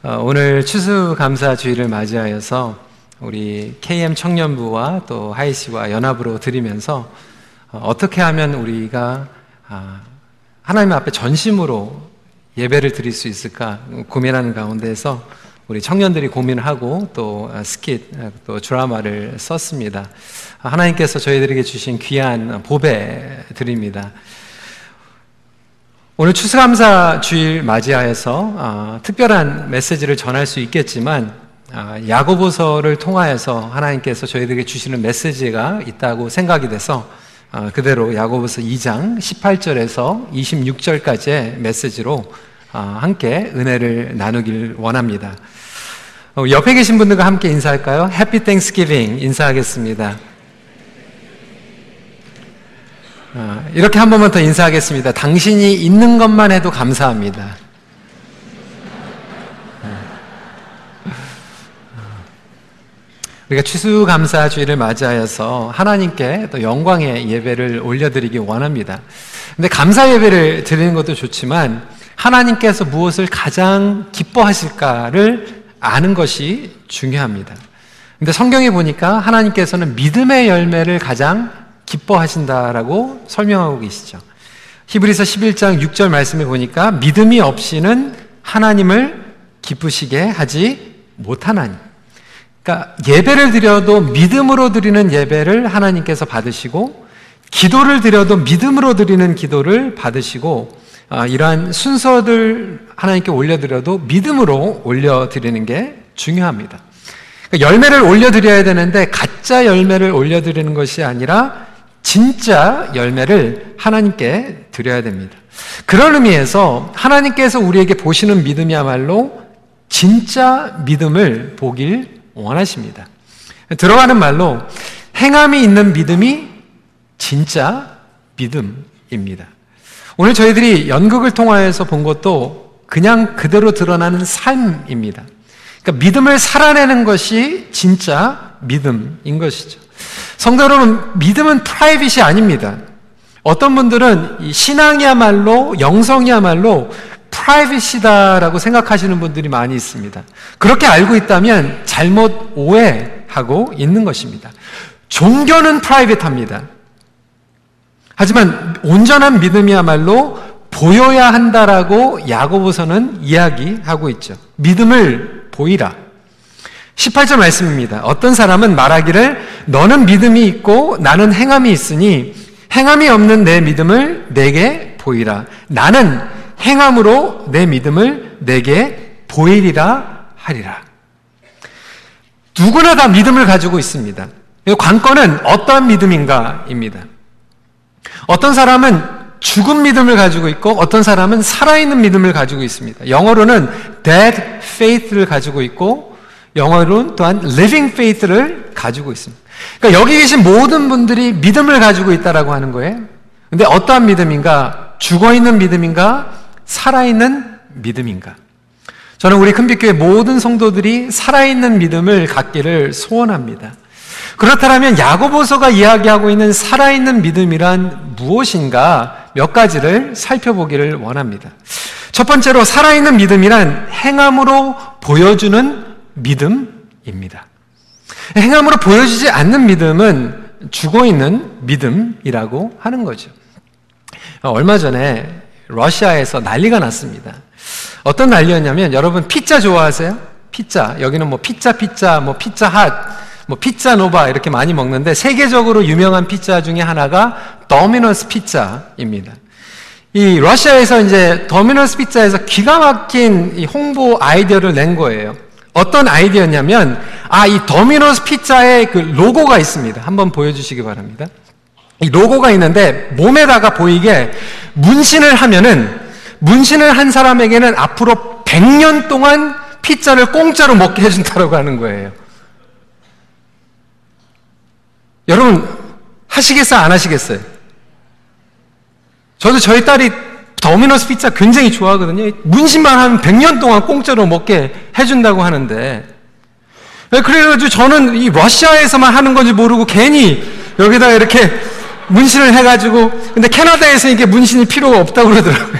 어, 오늘 추수감사주의를 맞이하여서 우리 KM 청년부와 또 하이시와 연합으로 드리면서 어, 어떻게 하면 우리가 아, 하나님 앞에 전심으로 예배를 드릴 수 있을까 고민하는 가운데서 우리 청년들이 고민을 하고 또 스킷, 또 드라마를 썼습니다. 하나님께서 저희들에게 주신 귀한 보배 드립니다. 오늘 추수감사 주일 맞이하여서 어, 특별한 메시지를 전할 수 있겠지만 어, 야고보서를 통하여서 하나님께서 저희들에게 주시는 메시지가 있다고 생각이 돼서 어, 그대로 야고보서 2장 18절에서 26절까지의 메시지로 함께 은혜를 나누길 원합니다. 옆에 계신 분들과 함께 인사할까요? 해피 땡스기빙 인사하겠습니다. 어, 이렇게 한 번만 더 인사하겠습니다. 당신이 있는 것만 해도 감사합니다. 어. 우리가 추수감사주의를 맞이하여서 하나님께 또 영광의 예배를 올려드리기 원합니다. 근데 감사 예배를 드리는 것도 좋지만 하나님께서 무엇을 가장 기뻐하실까를 아는 것이 중요합니다. 근데 성경에 보니까 하나님께서는 믿음의 열매를 가장 기뻐하신다라고 설명하고 계시죠. 히브리서 11장 6절 말씀에 보니까 믿음이 없이는 하나님을 기쁘시게 하지 못하나니. 그러니까 예배를 드려도 믿음으로 드리는 예배를 하나님께서 받으시고 기도를 드려도 믿음으로 드리는 기도를 받으시고 아, 이러한 순서들 하나님께 올려드려도 믿음으로 올려드리는 게 중요합니다. 그러니까 열매를 올려드려야 되는데 가짜 열매를 올려드리는 것이 아니라 진짜 열매를 하나님께 드려야 됩니다. 그런 의미에서 하나님께서 우리에게 보시는 믿음이야말로 진짜 믿음을 보길 원하십니다. 들어가는 말로 행함이 있는 믿음이 진짜 믿음입니다. 오늘 저희들이 연극을 통하여서 본 것도 그냥 그대로 드러나는 삶입니다. 그러니까 믿음을 살아내는 것이 진짜 믿음인 것이죠. 성도 여러분, 믿음은 private이 아닙니다. 어떤 분들은 신앙이야말로, 영성이야말로 private이다라고 생각하시는 분들이 많이 있습니다. 그렇게 알고 있다면 잘못 오해하고 있는 것입니다. 종교는 private합니다. 하지만 온전한 믿음이야말로 보여야 한다라고 야고보서는 이야기하고 있죠. 믿음을 보이라. 18절 말씀입니다. 어떤 사람은 말하기를 너는 믿음이 있고 나는 행함이 있으니 행함이 없는 내 믿음을 내게 보이라. 나는 행함으로 내 믿음을 내게 보이리라 하리라. 누구나 다 믿음을 가지고 있습니다. 관건은 어떠한 믿음인가입니다. 어떤 사람은 죽은 믿음을 가지고 있고 어떤 사람은 살아있는 믿음을 가지고 있습니다. 영어로는 dead faith를 가지고 있고 영어로는 또한 living faith를 가지고 있습니다. 그러니까 여기 계신 모든 분들이 믿음을 가지고 있다라고 하는 거예요. 근데 어떠한 믿음인가? 죽어 있는 믿음인가? 살아 있는 믿음인가? 저는 우리 큰빛교회 모든 성도들이 살아있는 믿음을 갖기를 소원합니다. 그렇다면 야고보서가 이야기하고 있는 살아있는 믿음이란 무엇인가 몇 가지를 살펴보기를 원합니다. 첫 번째로 살아있는 믿음이란 행함으로 보여주는 믿음입니다. 행함으로 보여주지 않는 믿음은 죽어 있는 믿음이라고 하는 거죠. 얼마 전에 러시아에서 난리가 났습니다. 어떤 난리였냐면 여러분 피자 좋아하세요? 피자 여기는 뭐 피자 피자 뭐 피자헛 뭐 피자 노바 이렇게 많이 먹는데 세계적으로 유명한 피자 중에 하나가 Domino's 피자입니다. 이 러시아에서 이제 더미너스 피자에서 기가 막힌 홍보 아이디어를 낸 거예요. 어떤 아이디어냐면 아 이 더미너스 피자에 그 로고가 있습니다. 한번 보여주시기 바랍니다. 이 로고가 있는데 몸에다가 보이게 문신을 하면은 문신을 한 사람에게는 앞으로 100년 동안 피자를 공짜로 먹게 해준다고 하는 거예요. 여러분 하시겠어요? 안 하시겠어요? 저도 저희 딸이 더미너스 피자 굉장히 좋아하거든요. 문신만 하면 100년 동안 공짜로 먹게 해준다고 하는데 네, 그래가지고 저는 이 러시아에서만 하는 건지 모르고 괜히 여기다가 이렇게 문신을 해가지고 근데 캐나다에서 이게 문신이 필요가 없다고 그러더라고요.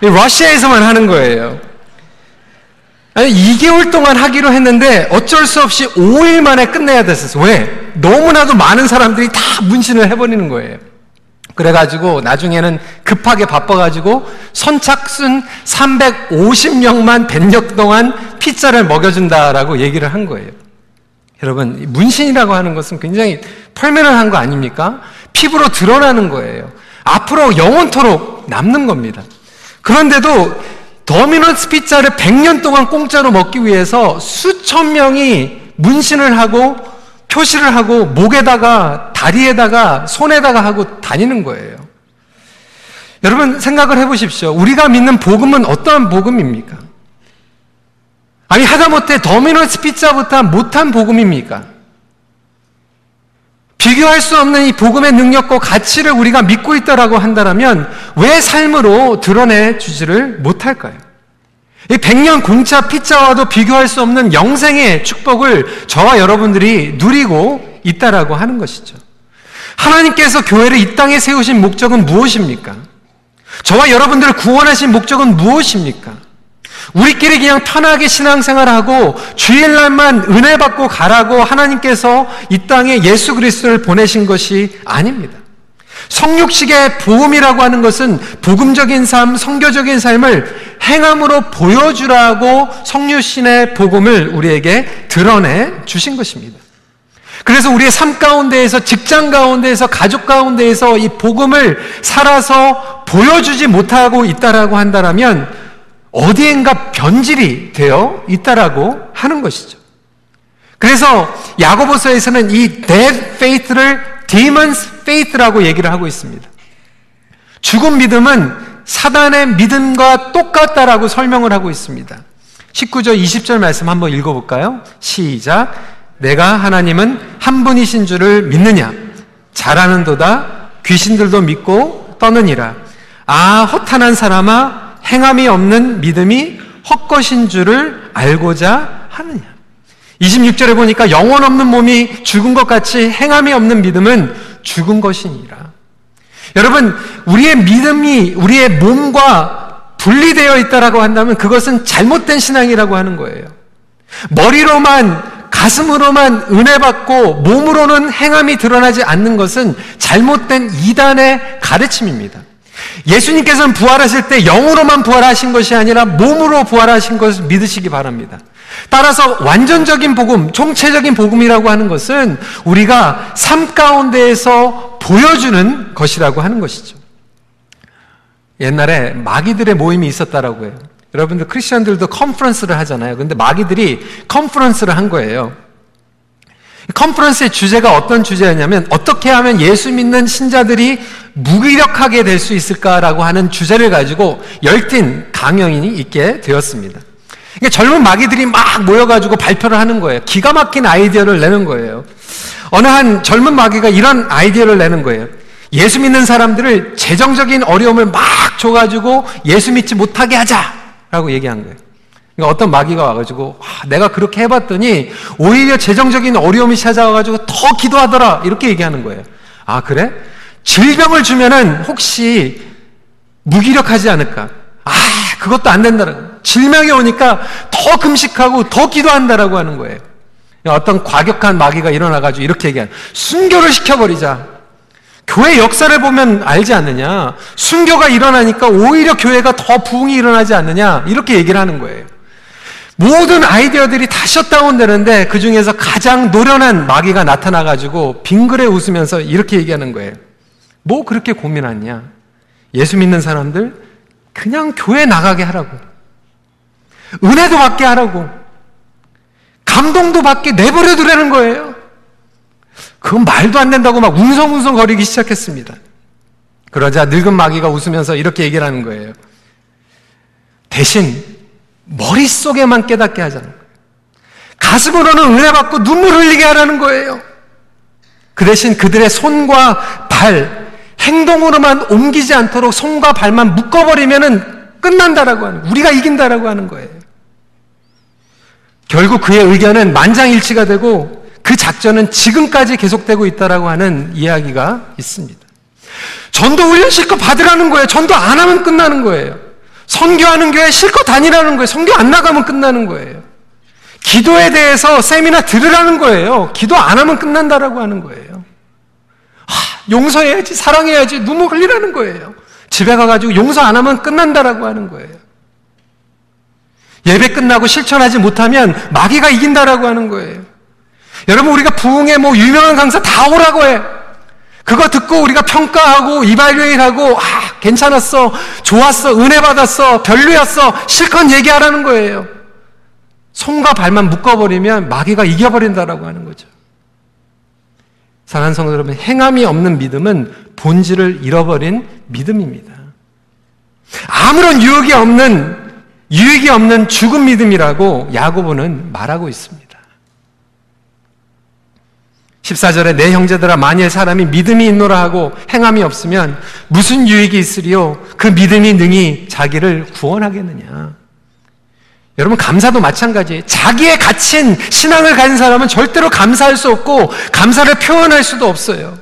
러시아에서만 하는 거예요. 아니, 2개월 동안 하기로 했는데 어쩔 수 없이 5일 만에 끝내야 됐었어. 왜? 너무나도 많은 사람들이 다 문신을 해버리는 거예요. 그래가지고 나중에는 급하게 바빠가지고 선착 순 350명만 100년 동안 피자를 먹여준다라고 얘기를 한 거예요. 여러분, 문신이라고 하는 것은 굉장히 펄면을 한 거 아닙니까? 피부로 드러나는 거예요. 앞으로 영원토록 남는 겁니다. 그런데도 더미너스 피자를 100년 동안 공짜로 먹기 위해서 수천 명이 문신을 하고 표시를 하고 목에다가 다리에다가 손에다가 하고 다니는 거예요. 여러분 생각을 해보십시오. 우리가 믿는 복음은 어떠한 복음입니까? 아니 하다못해 더미너스 피자부터 못한 복음입니까? 비교할 수 없는 이 복음의 능력과 가치를 우리가 믿고 있다라고 한다면 왜 삶으로 드러내 주지를 못할까요? 이 백년 공차 피자와도 비교할 수 없는 영생의 축복을 저와 여러분들이 누리고 있다라고 하는 것이죠. 하나님께서 교회를 이 땅에 세우신 목적은 무엇입니까? 저와 여러분들을 구원하신 목적은 무엇입니까? 우리끼리 그냥 편하게 신앙생활하고 주일날만 은혜 받고 가라고 하나님께서 이 땅에 예수 그리스도를 보내신 것이 아닙니다. 성육식의 보험이라고 하는 것은 복음적인 삶, 성교적인 삶을 행함으로 보여주라고 성유신의 복음을 우리에게 드러내 주신 것입니다. 그래서 우리의 삶 가운데에서 직장 가운데에서 가족 가운데에서 이 복음을 살아서 보여주지 못하고 있다라고 한다면 어디엔가 변질이 되어 있다라고 하는 것이죠. 그래서 야고보서에서는 이 dead faith를 demons faith라고 얘기를 하고 있습니다. 죽은 믿음은 사단의 믿음과 똑같다라고 설명을 하고 있습니다. 19절 20절 말씀 한번 읽어볼까요? 시작. 내가 하나님은 한 분이신 줄을 믿느냐? 잘하는도다 귀신들도 믿고 떠느니라. 아 허탄한 사람아 행함이 없는 믿음이 헛것인 줄을 알고자 하느냐. 26절에 보니까 영혼 없는 몸이 죽은 것 같이 행함이 없는 믿음은 죽은 것이니라. 여러분, 우리의 믿음이 우리의 몸과 분리되어 있다라고 한다면 그것은 잘못된 신앙이라고 하는 거예요. 머리로만 가슴으로만 은혜 받고 몸으로는 행함이 드러나지 않는 것은 잘못된 이단의 가르침입니다. 예수님께서는 부활하실 때 영으로만 부활하신 것이 아니라 몸으로 부활하신 것을 믿으시기 바랍니다. 따라서 완전적인 복음, 총체적인 복음이라고 하는 것은 우리가 삶 가운데에서 보여주는 것이라고 하는 것이죠. 옛날에 마귀들의 모임이 있었다라고 해요. 여러분들 크리스천들도 컨퍼런스를 하잖아요. 근데 마귀들이 컨퍼런스를 한 거예요. 컨퍼런스의 주제가 어떤 주제였냐면 어떻게 하면 예수 믿는 신자들이 무기력하게 될 수 있을까라고 하는 주제를 가지고 열띤 강연이 있게 되었습니다. 그러니까 젊은 마귀들이 막 모여가지고 발표를 하는 거예요. 기가 막힌 아이디어를 내는 거예요. 어느 한 젊은 마귀가 이런 아이디어를 내는 거예요. 예수 믿는 사람들을 재정적인 어려움을 막 줘가지고 예수 믿지 못하게 하자라고 얘기한 거예요. 그러니까 어떤 마귀가 와가지고 와, 내가 그렇게 해봤더니 오히려 재정적인 어려움이 찾아와가지고 더 기도하더라 이렇게 얘기하는 거예요. 아 그래? 질병을 주면은 혹시 무기력하지 않을까? 아 그것도 안 된다는 질병이 오니까 더 금식하고 더 기도한다라고 하는 거예요. 어떤 과격한 마귀가 일어나가지고 이렇게 얘기하는 순교를 시켜버리자. 교회 역사를 보면 알지 않느냐? 순교가 일어나니까 오히려 교회가 더 부흥이 일어나지 않느냐? 이렇게 얘기를 하는 거예요. 모든 아이디어들이 다 셧다운 되는데 그 중에서 가장 노련한 마귀가 나타나가지고 빙그레 웃으면서 이렇게 얘기하는 거예요. 뭐 그렇게 고민하냐? 예수 믿는 사람들 그냥 교회 나가게 하라고. 은혜도 받게 하라고. 감동도 받게 내버려 두라는 거예요. 그건 말도 안 된다고 막 웅성웅성 거리기 시작했습니다. 그러자 늙은 마귀가 웃으면서 이렇게 얘기를 하는 거예요. 대신 머릿속에만 깨닫게 하자는 거예요. 가슴으로는 은혜 받고 눈물 흘리게 하라는 거예요. 그 대신 그들의 손과 발, 행동으로만 옮기지 않도록 손과 발만 묶어버리면은 끝난다라고 하는, 우리가 이긴다라고 하는 거예요. 결국 그의 의견은 만장일치가 되고 그 작전은 지금까지 계속되고 있다라고 하는 이야기가 있습니다. 전도 훈련 실컷 받으라는 거예요. 전도 안 하면 끝나는 거예요. 성교하는 교회 실컷 다니라는 거예요. 성교 안 나가면 끝나는 거예요. 기도에 대해서 세미나 들으라는 거예요. 기도 안 하면 끝난다라고 하는 거예요. 하, 용서해야지, 사랑해야지, 눈물 흘리라는 거예요. 집에 가가지고 용서 안 하면 끝난다라고 하는 거예요. 예배 끝나고 실천하지 못하면 마귀가 이긴다라고 하는 거예요. 여러분, 우리가 부흥에 뭐 유명한 강사 다 오라고 해. 그거 듣고 우리가 평가하고 이발레이하고 아, 괜찮았어. 좋았어. 은혜 받았어. 별로였어. 실컷 얘기하라는 거예요. 손과 발만 묶어버리면 마귀가 이겨버린다라고 하는 거죠. 사랑하는 성도 여러분, 행함이 없는 믿음은 본질을 잃어버린 믿음입니다. 아무런 유혹이 없는 유익이 없는 죽은 믿음이라고 야고보는 말하고 있습니다. 14절에 내 형제들아 만일 사람이 믿음이 있노라 하고 행함이 없으면 무슨 유익이 있으리요? 그 믿음이 능히 자기를 구원하겠느냐? 여러분 감사도 마찬가지예요. 자기의 갇힌 신앙을 가진 사람은 절대로 감사할 수 없고 감사를 표현할 수도 없어요.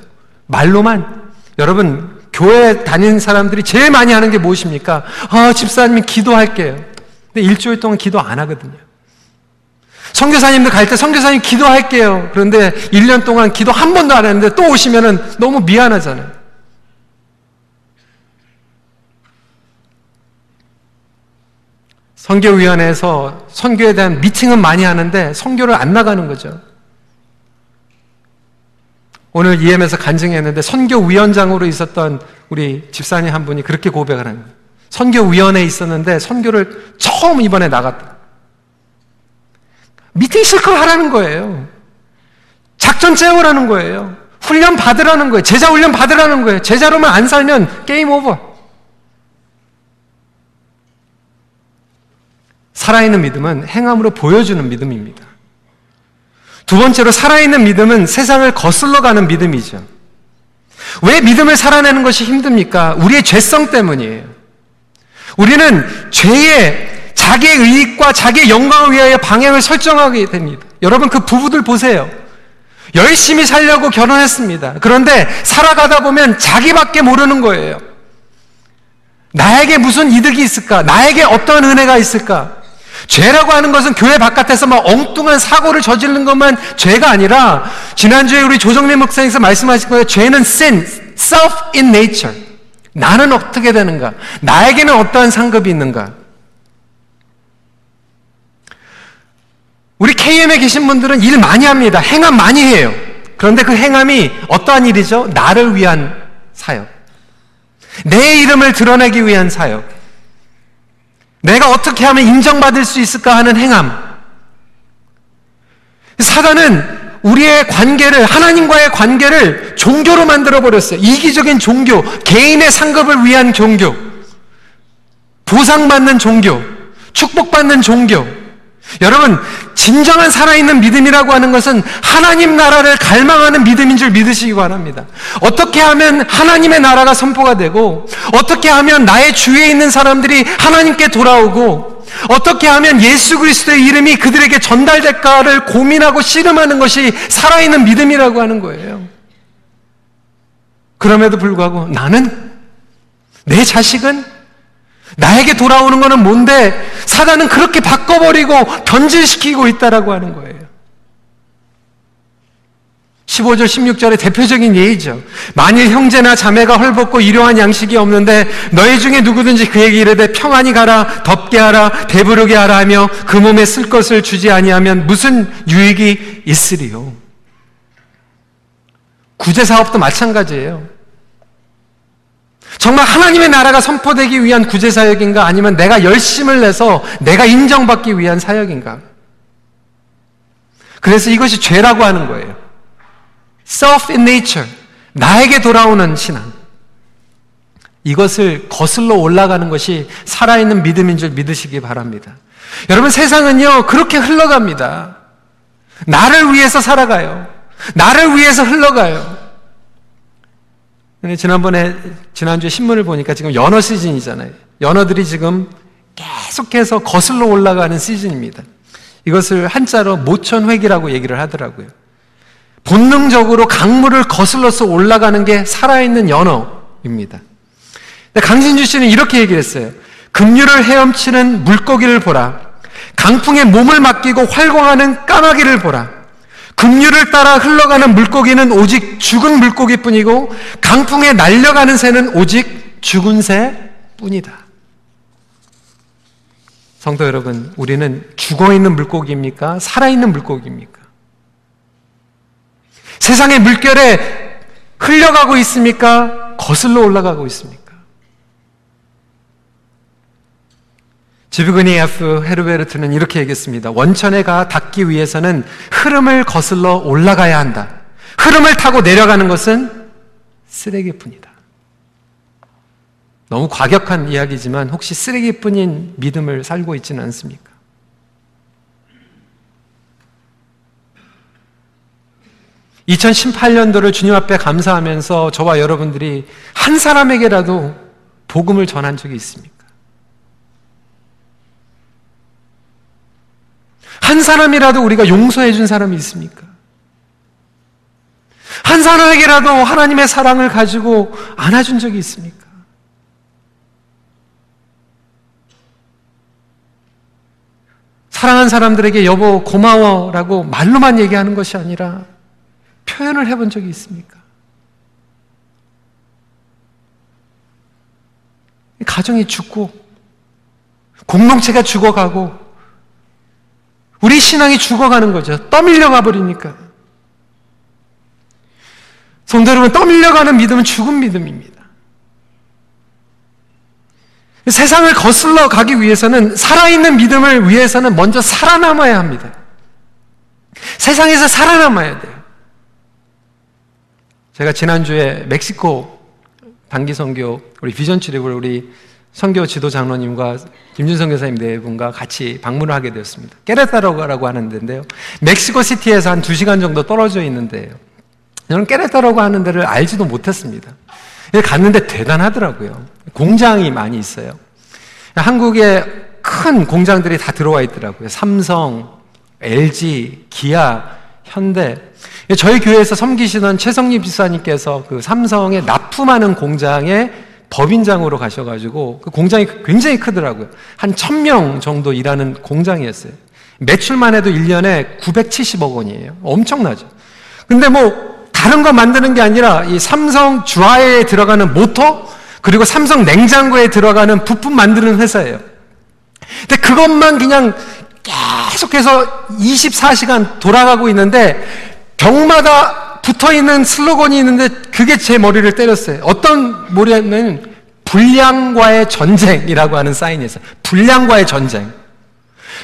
말로만 여러분 교회 다닌 사람들이 제일 많이 하는 게 무엇입니까? 아, 집사님이 기도할게요. 근데 일주일 동안 기도 안 하거든요. 성교사님들 갈 때 성교사님 기도할게요. 그런데 1년 동안 기도 한 번도 안 했는데 또 오시면은 너무 미안하잖아요. 선교위원회에서 선교에 대한 미팅은 많이 하는데 선교를 안 나가는 거죠. 오늘 EM에서 간증했는데 선교위원장으로 있었던 우리 집사님 한 분이 그렇게 고백을 합니다. 선교위원회에 있었는데 선교를 처음 이번에 나갔다. 미팅 실컷 하라는 거예요. 작전 채우라는 거예요. 훈련 받으라는 거예요. 제자 훈련 받으라는 거예요. 제자로만 안 살면 게임 오버. 살아있는 믿음은 행함으로 보여주는 믿음입니다. 두 번째로 살아있는 믿음은 세상을 거슬러 가는 믿음이죠. 왜 믿음을 살아내는 것이 힘듭니까? 우리의 죄성 때문이에요. 우리는 죄의 자기의 의익과 자기의 영광을 위하여 방향을 설정하게 됩니다. 여러분 그 부부들 보세요. 열심히 살려고 결혼했습니다. 그런데 살아가다 보면 자기밖에 모르는 거예요. 나에게 무슨 이득이 있을까? 나에게 어떤 은혜가 있을까? 죄라고 하는 것은 교회 바깥에서 막 엉뚱한 사고를 저지르는 것만 죄가 아니라 지난주에 우리 조정민 목사님께서 말씀하신 거예요. 죄는 sin, self in nature. 나는 어떻게 되는가? 나에게는 어떠한 상급이 있는가? 우리 KM에 계신 분들은 일 많이 합니다. 행함 많이 해요. 그런데 그 행함이 어떠한 일이죠? 나를 위한 사역. 내 이름을 드러내기 위한 사역. 내가 어떻게 하면 인정받을 수 있을까 하는 행함. 사단은 우리의 관계를, 하나님과의 관계를 종교로 만들어버렸어요. 이기적인 종교, 개인의 상급을 위한 종교, 보상받는 종교, 축복받는 종교. 여러분, 진정한 살아있는 믿음이라고 하는 것은 하나님 나라를 갈망하는 믿음인 줄 믿으시기 바랍니다. 어떻게 하면 하나님의 나라가 선포가 되고, 어떻게 하면 나의 주위에 있는 사람들이 하나님께 돌아오고, 어떻게 하면 예수 그리스도의 이름이 그들에게 전달될까를 고민하고 씨름하는 것이 살아있는 믿음이라고 하는 거예요. 그럼에도 불구하고 나는 내 자식은 나에게 돌아오는 것은 뭔데 사단은 그렇게 바꿔버리고 변질시키고 있다라고 하는 거예요. 15절, 16절의 대표적인 예의죠. 만일 형제나 자매가 헐벗고 일용한 양식이 없는데 너희 중에 누구든지 그에게 이르되 평안히 가라, 덥게 하라, 배부르게 하라 하며 그 몸에 쓸 것을 주지 아니하면 무슨 유익이 있으리요? 구제 사업도 마찬가지예요. 정말 하나님의 나라가 선포되기 위한 구제 사역인가 아니면 내가 열심을 내서 내가 인정받기 위한 사역인가? 그래서 이것이 죄라고 하는 거예요. self in nature. 나에게 돌아오는 신앙. 이것을 거슬러 올라가는 것이 살아있는 믿음인 줄 믿으시기 바랍니다. 여러분 세상은요, 그렇게 흘러갑니다. 나를 위해서 살아가요. 나를 위해서 흘러가요. 지난번에, 지난주에 신문을 보니까 지금 연어 시즌이잖아요. 연어들이 지금 계속해서 거슬러 올라가는 시즌입니다. 이것을 한자로 모천획이라고 얘기를 하더라고요. 본능적으로 강물을 거슬러서 올라가는 게 살아있는 연어입니다. 강진주 씨는 이렇게 얘기를 했어요. 급류를 헤엄치는 물고기를 보라. 강풍에 몸을 맡기고 활공하는 까마귀를 보라. 급류를 따라 흘러가는 물고기는 오직 죽은 물고기뿐이고 강풍에 날려가는 새는 오직 죽은 새뿐이다. 성도 여러분, 우리는 죽어 있는 물고기입니까? 살아 있는 물고기입니까? 세상의 물결에 흘려가고 있습니까? 거슬러 올라가고 있습니까? 지브그니아프 헤르베르트는 이렇게 얘기했습니다. 원천에 가 닿기 위해서는 흐름을 거슬러 올라가야 한다. 흐름을 타고 내려가는 것은 쓰레기뿐이다. 너무 과격한 이야기지만 혹시 쓰레기뿐인 믿음을 살고 있지는 않습니까? (2018년도를) 주님 앞에 감사하면서 저와 여러분들이 한 사람에게라도 복음을 전한 적이 있습니까? 한 사람이라도 우리가 용서해 준 사람이 있습니까? 한 사람에게라도 하나님의 사랑을 가지고 안아준 적이 있습니까? 사랑한 사람들에게 여보 고마워라고 말로만 얘기하는 것이 아니라 표현을 해본 적이 있습니까? 가정이 죽고 공동체가 죽어가고 우리 신앙이 죽어가는 거죠. 떠밀려가 버리니까. 성도 여러분, 떠밀려가는 믿음은 죽은 믿음입니다. 세상을 거슬러 가기 위해서는 살아있는 믿음을 위해서는 먼저 살아남아야 합니다. 세상에서 살아남아야 돼요. 제가 지난주에 멕시코 단기 선교 우리 비전 출입을 우리 선교 지도 장로님과 김준성 교사님 네 분과 같이 방문을 하게 되었습니다. 깨레타로가라고 하는 데인데요. 멕시코 시티에서 한두 시간 정도 떨어져 있는데요. 저는 깨레타로가 하는 데를 알지도 못했습니다. 갔는데 대단하더라고요. 공장이 많이 있어요. 한국에 큰 공장들이 다 들어와 있더라고요. 삼성, LG, 기아, 현대. 저희 교회에서 섬기시던 최성립 지사님께서 그 삼성에 납품하는 공장에 법인장으로 가셔가지고 그 공장이 굉장히 크더라고요. 한 천 명 정도 일하는 공장이었어요. 매출만 해도 1년에 970억 원이에요. 엄청나죠. 근데 뭐 다른 거 만드는 게 아니라 이 삼성 주화에 들어가는 모터 그리고 삼성 냉장고에 들어가는 부품 만드는 회사예요. 근데 그것만 그냥 계속해서 24시간 돌아가고 있는데 병마다 붙어 있는 슬로건이 있는데 그게 제 머리를 때렸어요. 어떤 머리냐면 불량과의 전쟁이라고 하는 사인이 있어요. 불량과의 전쟁.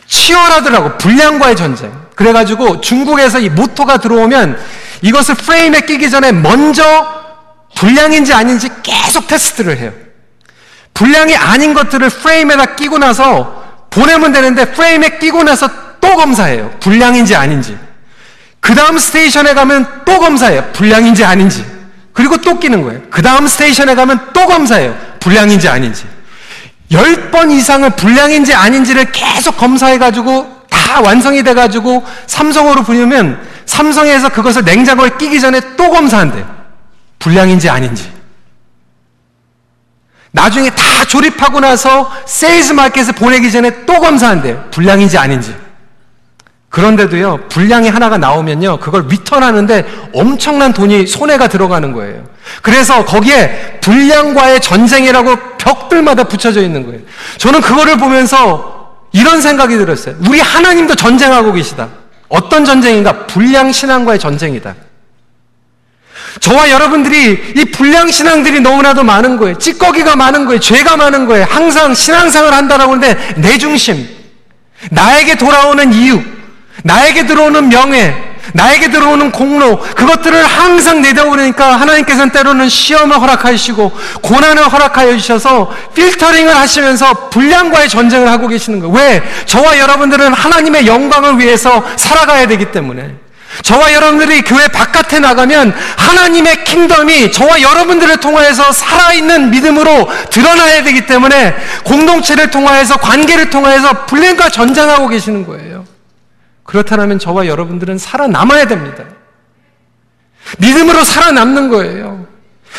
치열하더라고. 불량과의 전쟁. 그래가지고 중국에서 이 모토가 들어오면 이것을 프레임에 끼기 전에 먼저 불량인지 아닌지 계속 테스트를 해요. 불량이 아닌 것들을 프레임에다 끼고 나서 보내면 되는데 프레임에 끼고 나서 또 검사해요. 불량인지 아닌지. 그 다음 station에 가면 또 검사해요. 불량인지 아닌지. 그리고 또 끼는 거예요. 그 다음 station에 가면 또 검사해요. 불량인지 아닌지. 열번 이상을 불량인지 아닌지를 계속 검사해가지고 다 완성이 돼가지고 삼성으로 부르면 삼성에서 그것을 냉장고에 끼기 전에 또 검사한대요. 불량인지 아닌지. 나중에 다 조립하고 나서 sales market에 보내기 전에 또 검사한대요. 불량인지 아닌지. 그런데도요, 분량이 하나가 나오면요, 그걸 리턴하는데 엄청난 돈이 손해가 들어가는 거예요. 그래서 거기에 분량과의 전쟁이라고 벽들마다 붙여져 있는 거예요. 저는 그거를 보면서 이런 생각이 들었어요. 우리 하나님도 전쟁하고 계시다. 어떤 전쟁인가? 불량 신앙과의 전쟁이다. 저와 여러분들이 이 불량 신앙들이 너무나도 많은 거예요. 찌꺼기가 많은 거예요. 죄가 많은 거예요. 항상 신앙생활 한다라고 하는데 내 중심, 나에게 돌아오는 이유, 나에게 들어오는 명예, 나에게 들어오는 공로, 그것들을 항상 내다보니까 하나님께서는 때로는 시험을 허락하시고 고난을 허락하여 주셔서 필터링을 하시면서 불량과의 전쟁을 하고 계시는 거예요. 왜? 저와 여러분들은 하나님의 영광을 위해서 살아가야 되기 때문에. 저와 여러분들이 교회 바깥에 나가면 하나님의 킹덤이 저와 여러분들을 통하여서 살아있는 믿음으로 드러나야 되기 때문에 공동체를 통하여서 관계를 통하여서 불량과 전쟁하고 계시는 거예요. 그렇다면 저와 여러분들은 살아남아야 됩니다. 믿음으로 살아남는 거예요.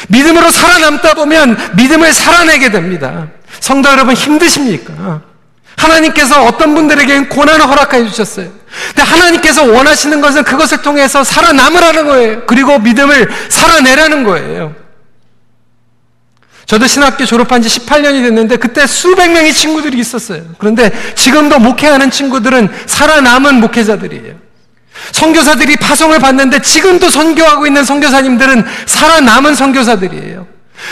믿음으로 살아남다 보면 믿음을 살아내게 됩니다. 성도 여러분 힘드십니까? 하나님께서 어떤 분들에게 고난을 허락해 주셨어요. 근데 하나님께서 원하시는 것은 그것을 통해서 살아남으라는 거예요. 그리고 믿음을 살아내라는 거예요. 저도 신학교 졸업한 지 18년이 됐는데 그때 수백 명의 친구들이 있었어요. 그런데 지금도 목회하는 친구들은 살아남은 목회자들이에요. 선교사들이 파송을 받는데 지금도 선교하고 있는 선교사님들은 살아남은 선교사들이에요.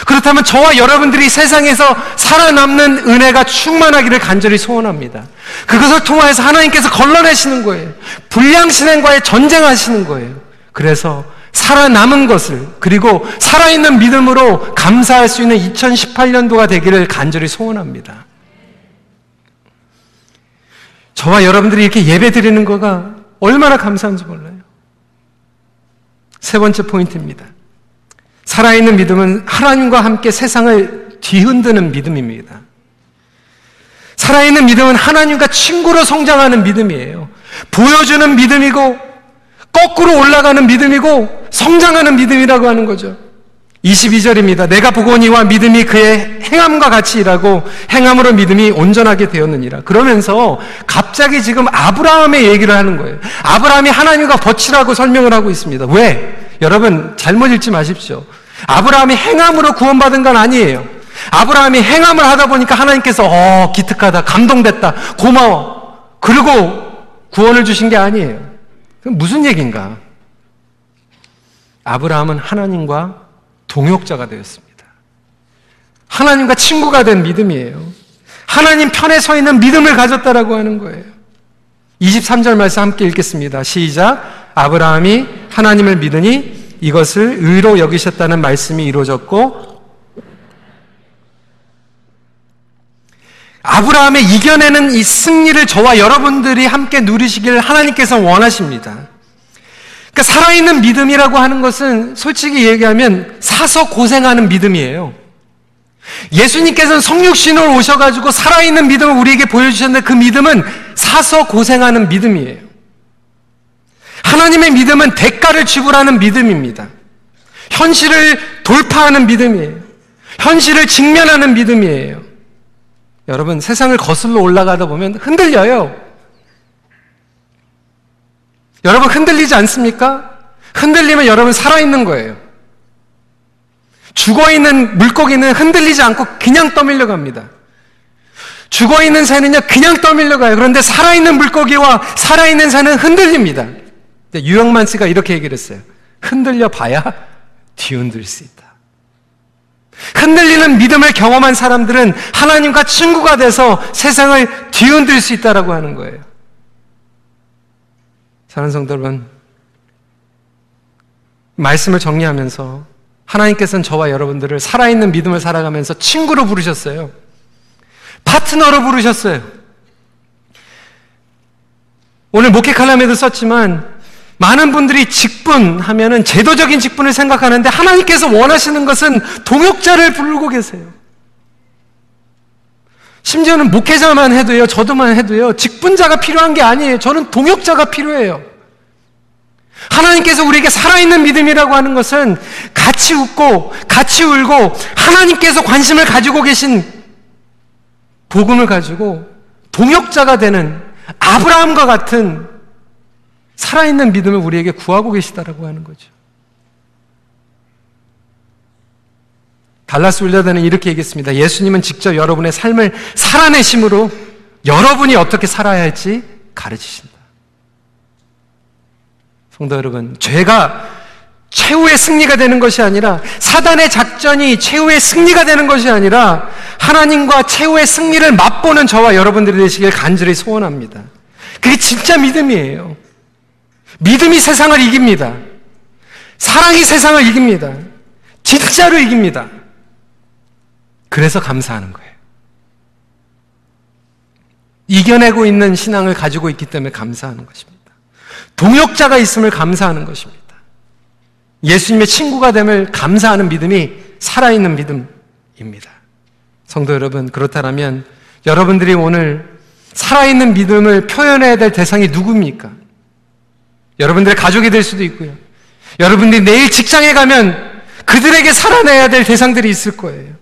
그렇다면 저와 여러분들이 세상에서 살아남는 은혜가 충만하기를 간절히 소원합니다. 그것을 통하여서 하나님께서 걸러내시는 거예요. 불량신앙과의 전쟁하시는 거예요. 그래서 살아남은 것을 그리고 살아있는 믿음으로 감사할 수 있는 2018년도가 되기를 간절히 소원합니다. 저와 여러분들이 이렇게 예배 드리는 거가 얼마나 감사한지 몰라요. 세 번째 포인트입니다. 살아있는 믿음은 하나님과 함께 세상을 뒤흔드는 믿음입니다. 살아있는 믿음은 하나님과 친구로 성장하는 믿음이에요. 보여주는 믿음이고, 거꾸로 올라가는 믿음이고, 성장하는 믿음이라고 하는 거죠. 22절입니다. 내가 보거니와 믿음이 그의 행함과 같이 일하고 행함으로 믿음이 온전하게 되었느니라. 그러면서 갑자기 지금 아브라함의 얘기를 하는 거예요. 아브라함이 하나님과 버치라고 설명을 하고 있습니다. 왜? 여러분 잘못 읽지 마십시오. 아브라함이 행함으로 구원받은 건 아니에요. 아브라함이 행함을 하다 보니까 하나님께서 어 기특하다 감동됐다 고마워 그리고 구원을 주신 게 아니에요. 그럼 무슨 얘기인가? 아브라함은 하나님과 동역자가 되었습니다. 하나님과 친구가 된 믿음이에요. 하나님 편에 서 있는 믿음을 가졌다라고 하는 거예요. 23절 말씀 함께 읽겠습니다. 시작. 아브라함이 하나님을 믿으니 이것을 의로 여기셨다는 말씀이 이루어졌고 아브라함의 이겨내는 이 승리를 저와 여러분들이 함께 누리시기를 하나님께서 원하십니다. 그러니까 살아있는 믿음이라고 하는 것은 솔직히 얘기하면 사서 고생하는 믿음이에요. 예수님께서는 성육신으로 오셔가지고 살아있는 믿음을 우리에게 보여주셨는데 그 믿음은 사서 고생하는 믿음이에요. 하나님의 믿음은 대가를 지불하는 믿음입니다. 현실을 돌파하는 믿음이에요. 현실을 직면하는 믿음이에요. 여러분, 세상을 거슬러 올라가다 보면 흔들려요. 여러분, 흔들리지 않습니까? 흔들리면 여러분 살아있는 거예요. 죽어있는 물고기는 흔들리지 않고 그냥 떠밀려 갑니다. 죽어있는 새는요, 그냥 떠밀려 가요. 그런데 살아있는 물고기와 살아있는 새는 흔들립니다. 유영만 씨가 이렇게 얘기를 했어요. 흔들려 봐야 뒤흔들 수 있다. 흔들리는 믿음을 경험한 사람들은 하나님과 친구가 돼서 세상을 뒤흔들 수 있다라고 하는 거예요. 사랑하는 성도 여러분, 말씀을 정리하면서 하나님께서는 저와 여러분들을 살아있는 믿음을 살아가면서 친구로 부르셨어요. 파트너로 부르셨어요. 오늘 목회 칼럼에도 썼지만 많은 분들이 직분 하면은 제도적인 직분을 생각하는데 하나님께서 원하시는 것은 동역자를 부르고 계세요. 심지어는 목회자만 해도요, 저도만 해도요, 직분자가 필요한 게 아니에요. 저는 동역자가 필요해요. 하나님께서 우리에게 살아있는 믿음이라고 하는 것은 같이 웃고, 같이 울고, 하나님께서 관심을 가지고 계신 복음을 가지고 동역자가 되는 아브라함과 같은 살아있는 믿음을 우리에게 구하고 계시다라고 하는 거죠. 달라스 윌라드는 이렇게 얘기했습니다. 예수님은 직접 여러분의 삶을 살아내심으로 여러분이 어떻게 살아야 할지 가르치신다. 성도 여러분, 죄가 최후의 승리가 되는 것이 아니라 사단의 작전이 최후의 승리가 되는 것이 아니라 하나님과 최후의 승리를 맛보는 저와 여러분들이 되시길 간절히 소원합니다. 그게 진짜 믿음이에요. 믿음이 세상을 이깁니다. 사랑이 세상을 이깁니다. 진짜로 이깁니다. 그래서 감사하는 거예요. 이겨내고 있는 신앙을 가지고 있기 때문에 감사하는 것입니다. 동역자가 있음을 감사하는 것입니다. 예수님의 친구가 됨을 감사하는 믿음이 살아있는 믿음입니다. 성도 여러분, 그렇다면 여러분들이 오늘 살아있는 믿음을 표현해야 될 대상이 누굽니까? 여러분들의 가족이 될 수도 있고요. 여러분들이 내일 직장에 가면 그들에게 살아내야 될 대상들이 있을 거예요.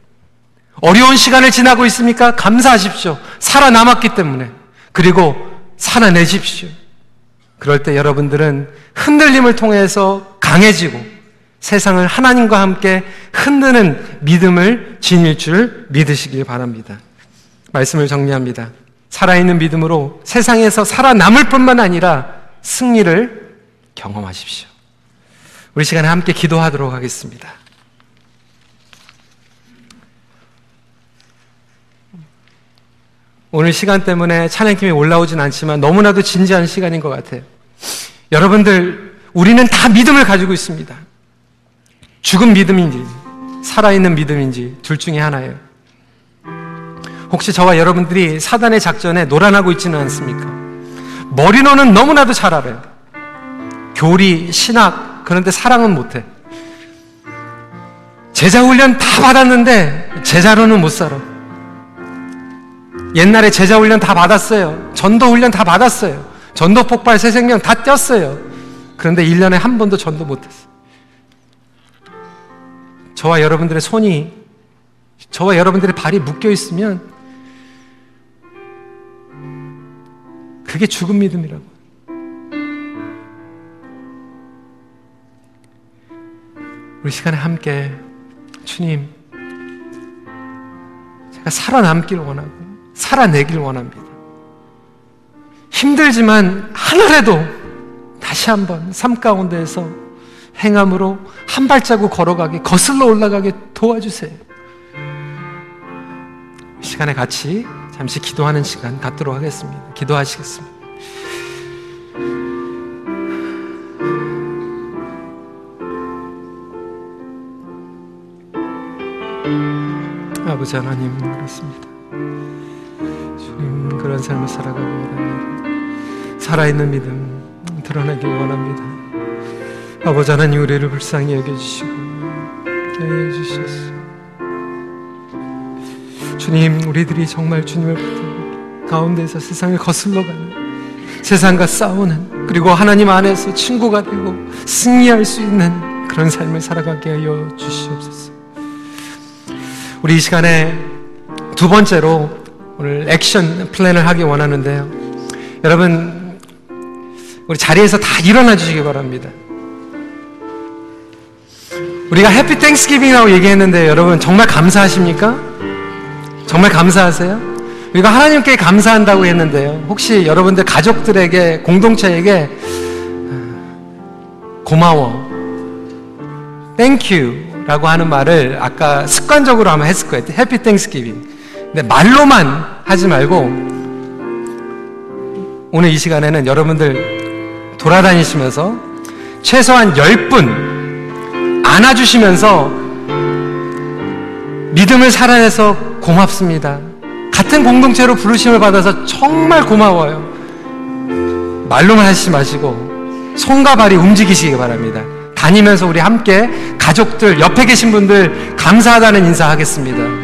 어려운 시간을 지나고 있습니까? 감사하십시오. 살아남았기 때문에. 그리고 살아내십시오. 그럴 때 여러분들은 흔들림을 통해서 강해지고 세상을 하나님과 함께 흔드는 믿음을 지닐 줄 믿으시길 바랍니다. 말씀을 정리합니다. 살아있는 믿음으로 세상에서 살아남을 뿐만 아니라 승리를 경험하십시오. 우리 시간에 함께 기도하도록 하겠습니다. 오늘 시간 때문에 찬양팀이 올라오진 않지만 너무나도 진지한 시간인 것 같아요. 여러분들, 우리는 다 믿음을 가지고 있습니다. 죽은 믿음인지, 살아있는 믿음인지, 둘 중에 하나예요. 혹시 저와 여러분들이 사단의 작전에 노란하고 있지는 않습니까? 머리로는 너무나도 잘 알아요. 교리, 신학, 그런데 사랑은 못해. 제자 훈련 다 받았는데, 제자로는 못 살아. 옛날에 제자 훈련 다 받았어요. 전도 훈련 다 받았어요. 전도 폭발 새 생명 다 뛰었어요. 그런데 1년에 한 번도 전도 못 했어요. 저와 여러분들의 손이, 저와 여러분들의 발이 묶여 있으면 그게 죽은 믿음이라고. 우리 시간에 함께 주님, 제가 살아남길 원하고 살아내길 원합니다. 힘들지만 하늘에도 다시 한번 삶 가운데에서 행함으로 한 발자국 걸어가게 거슬러 올라가게 도와주세요. 시간에 같이 잠시 기도하는 시간 갖도록 하겠습니다. 기도하시겠습니다. 아버지 하나님 그렇습니다. 주님 그런 삶을 살아가기 원합니다. 살아있는 믿음 드러나길 원합니다. 아버지 하나님 우리를 불쌍히 여겨주시고 여겨주셨소 주님 우리들이 정말 주님을 붙들고 가운데서 세상을 거슬러가는 세상과 싸우는 그리고 하나님 안에서 친구가 되고 승리할 수 있는 그런 삶을 살아가게 하여 주시옵소서. 우리 이 시간에 두 번째로 오늘 action plan을 하기 원하는데요. 여러분, 우리 자리에서 다 일어나 주시기 바랍니다. 우리가 Happy Thanksgiving이라고 얘기했는데 여러분 정말 감사하십니까? 정말 감사하세요? 우리가 하나님께 감사한다고 했는데요. 혹시 여러분들 가족들에게 공동체에게 고마워, Thank you 라고 하는 말을 아까 습관적으로 아마 했을 거예요. Happy Thanksgiving. 근데 말로만 하지 말고 오늘 이 시간에는 여러분들 돌아다니시면서 최소한 10분 안아주시면서 믿음을 살아내서 고맙습니다. 같은 공동체로 부르심을 받아서 정말 고마워요. 말로만 하시지 마시고 손과 발이 움직이시기 바랍니다. 다니면서 우리 함께 가족들, 옆에 계신 분들 감사하다는 인사하겠습니다.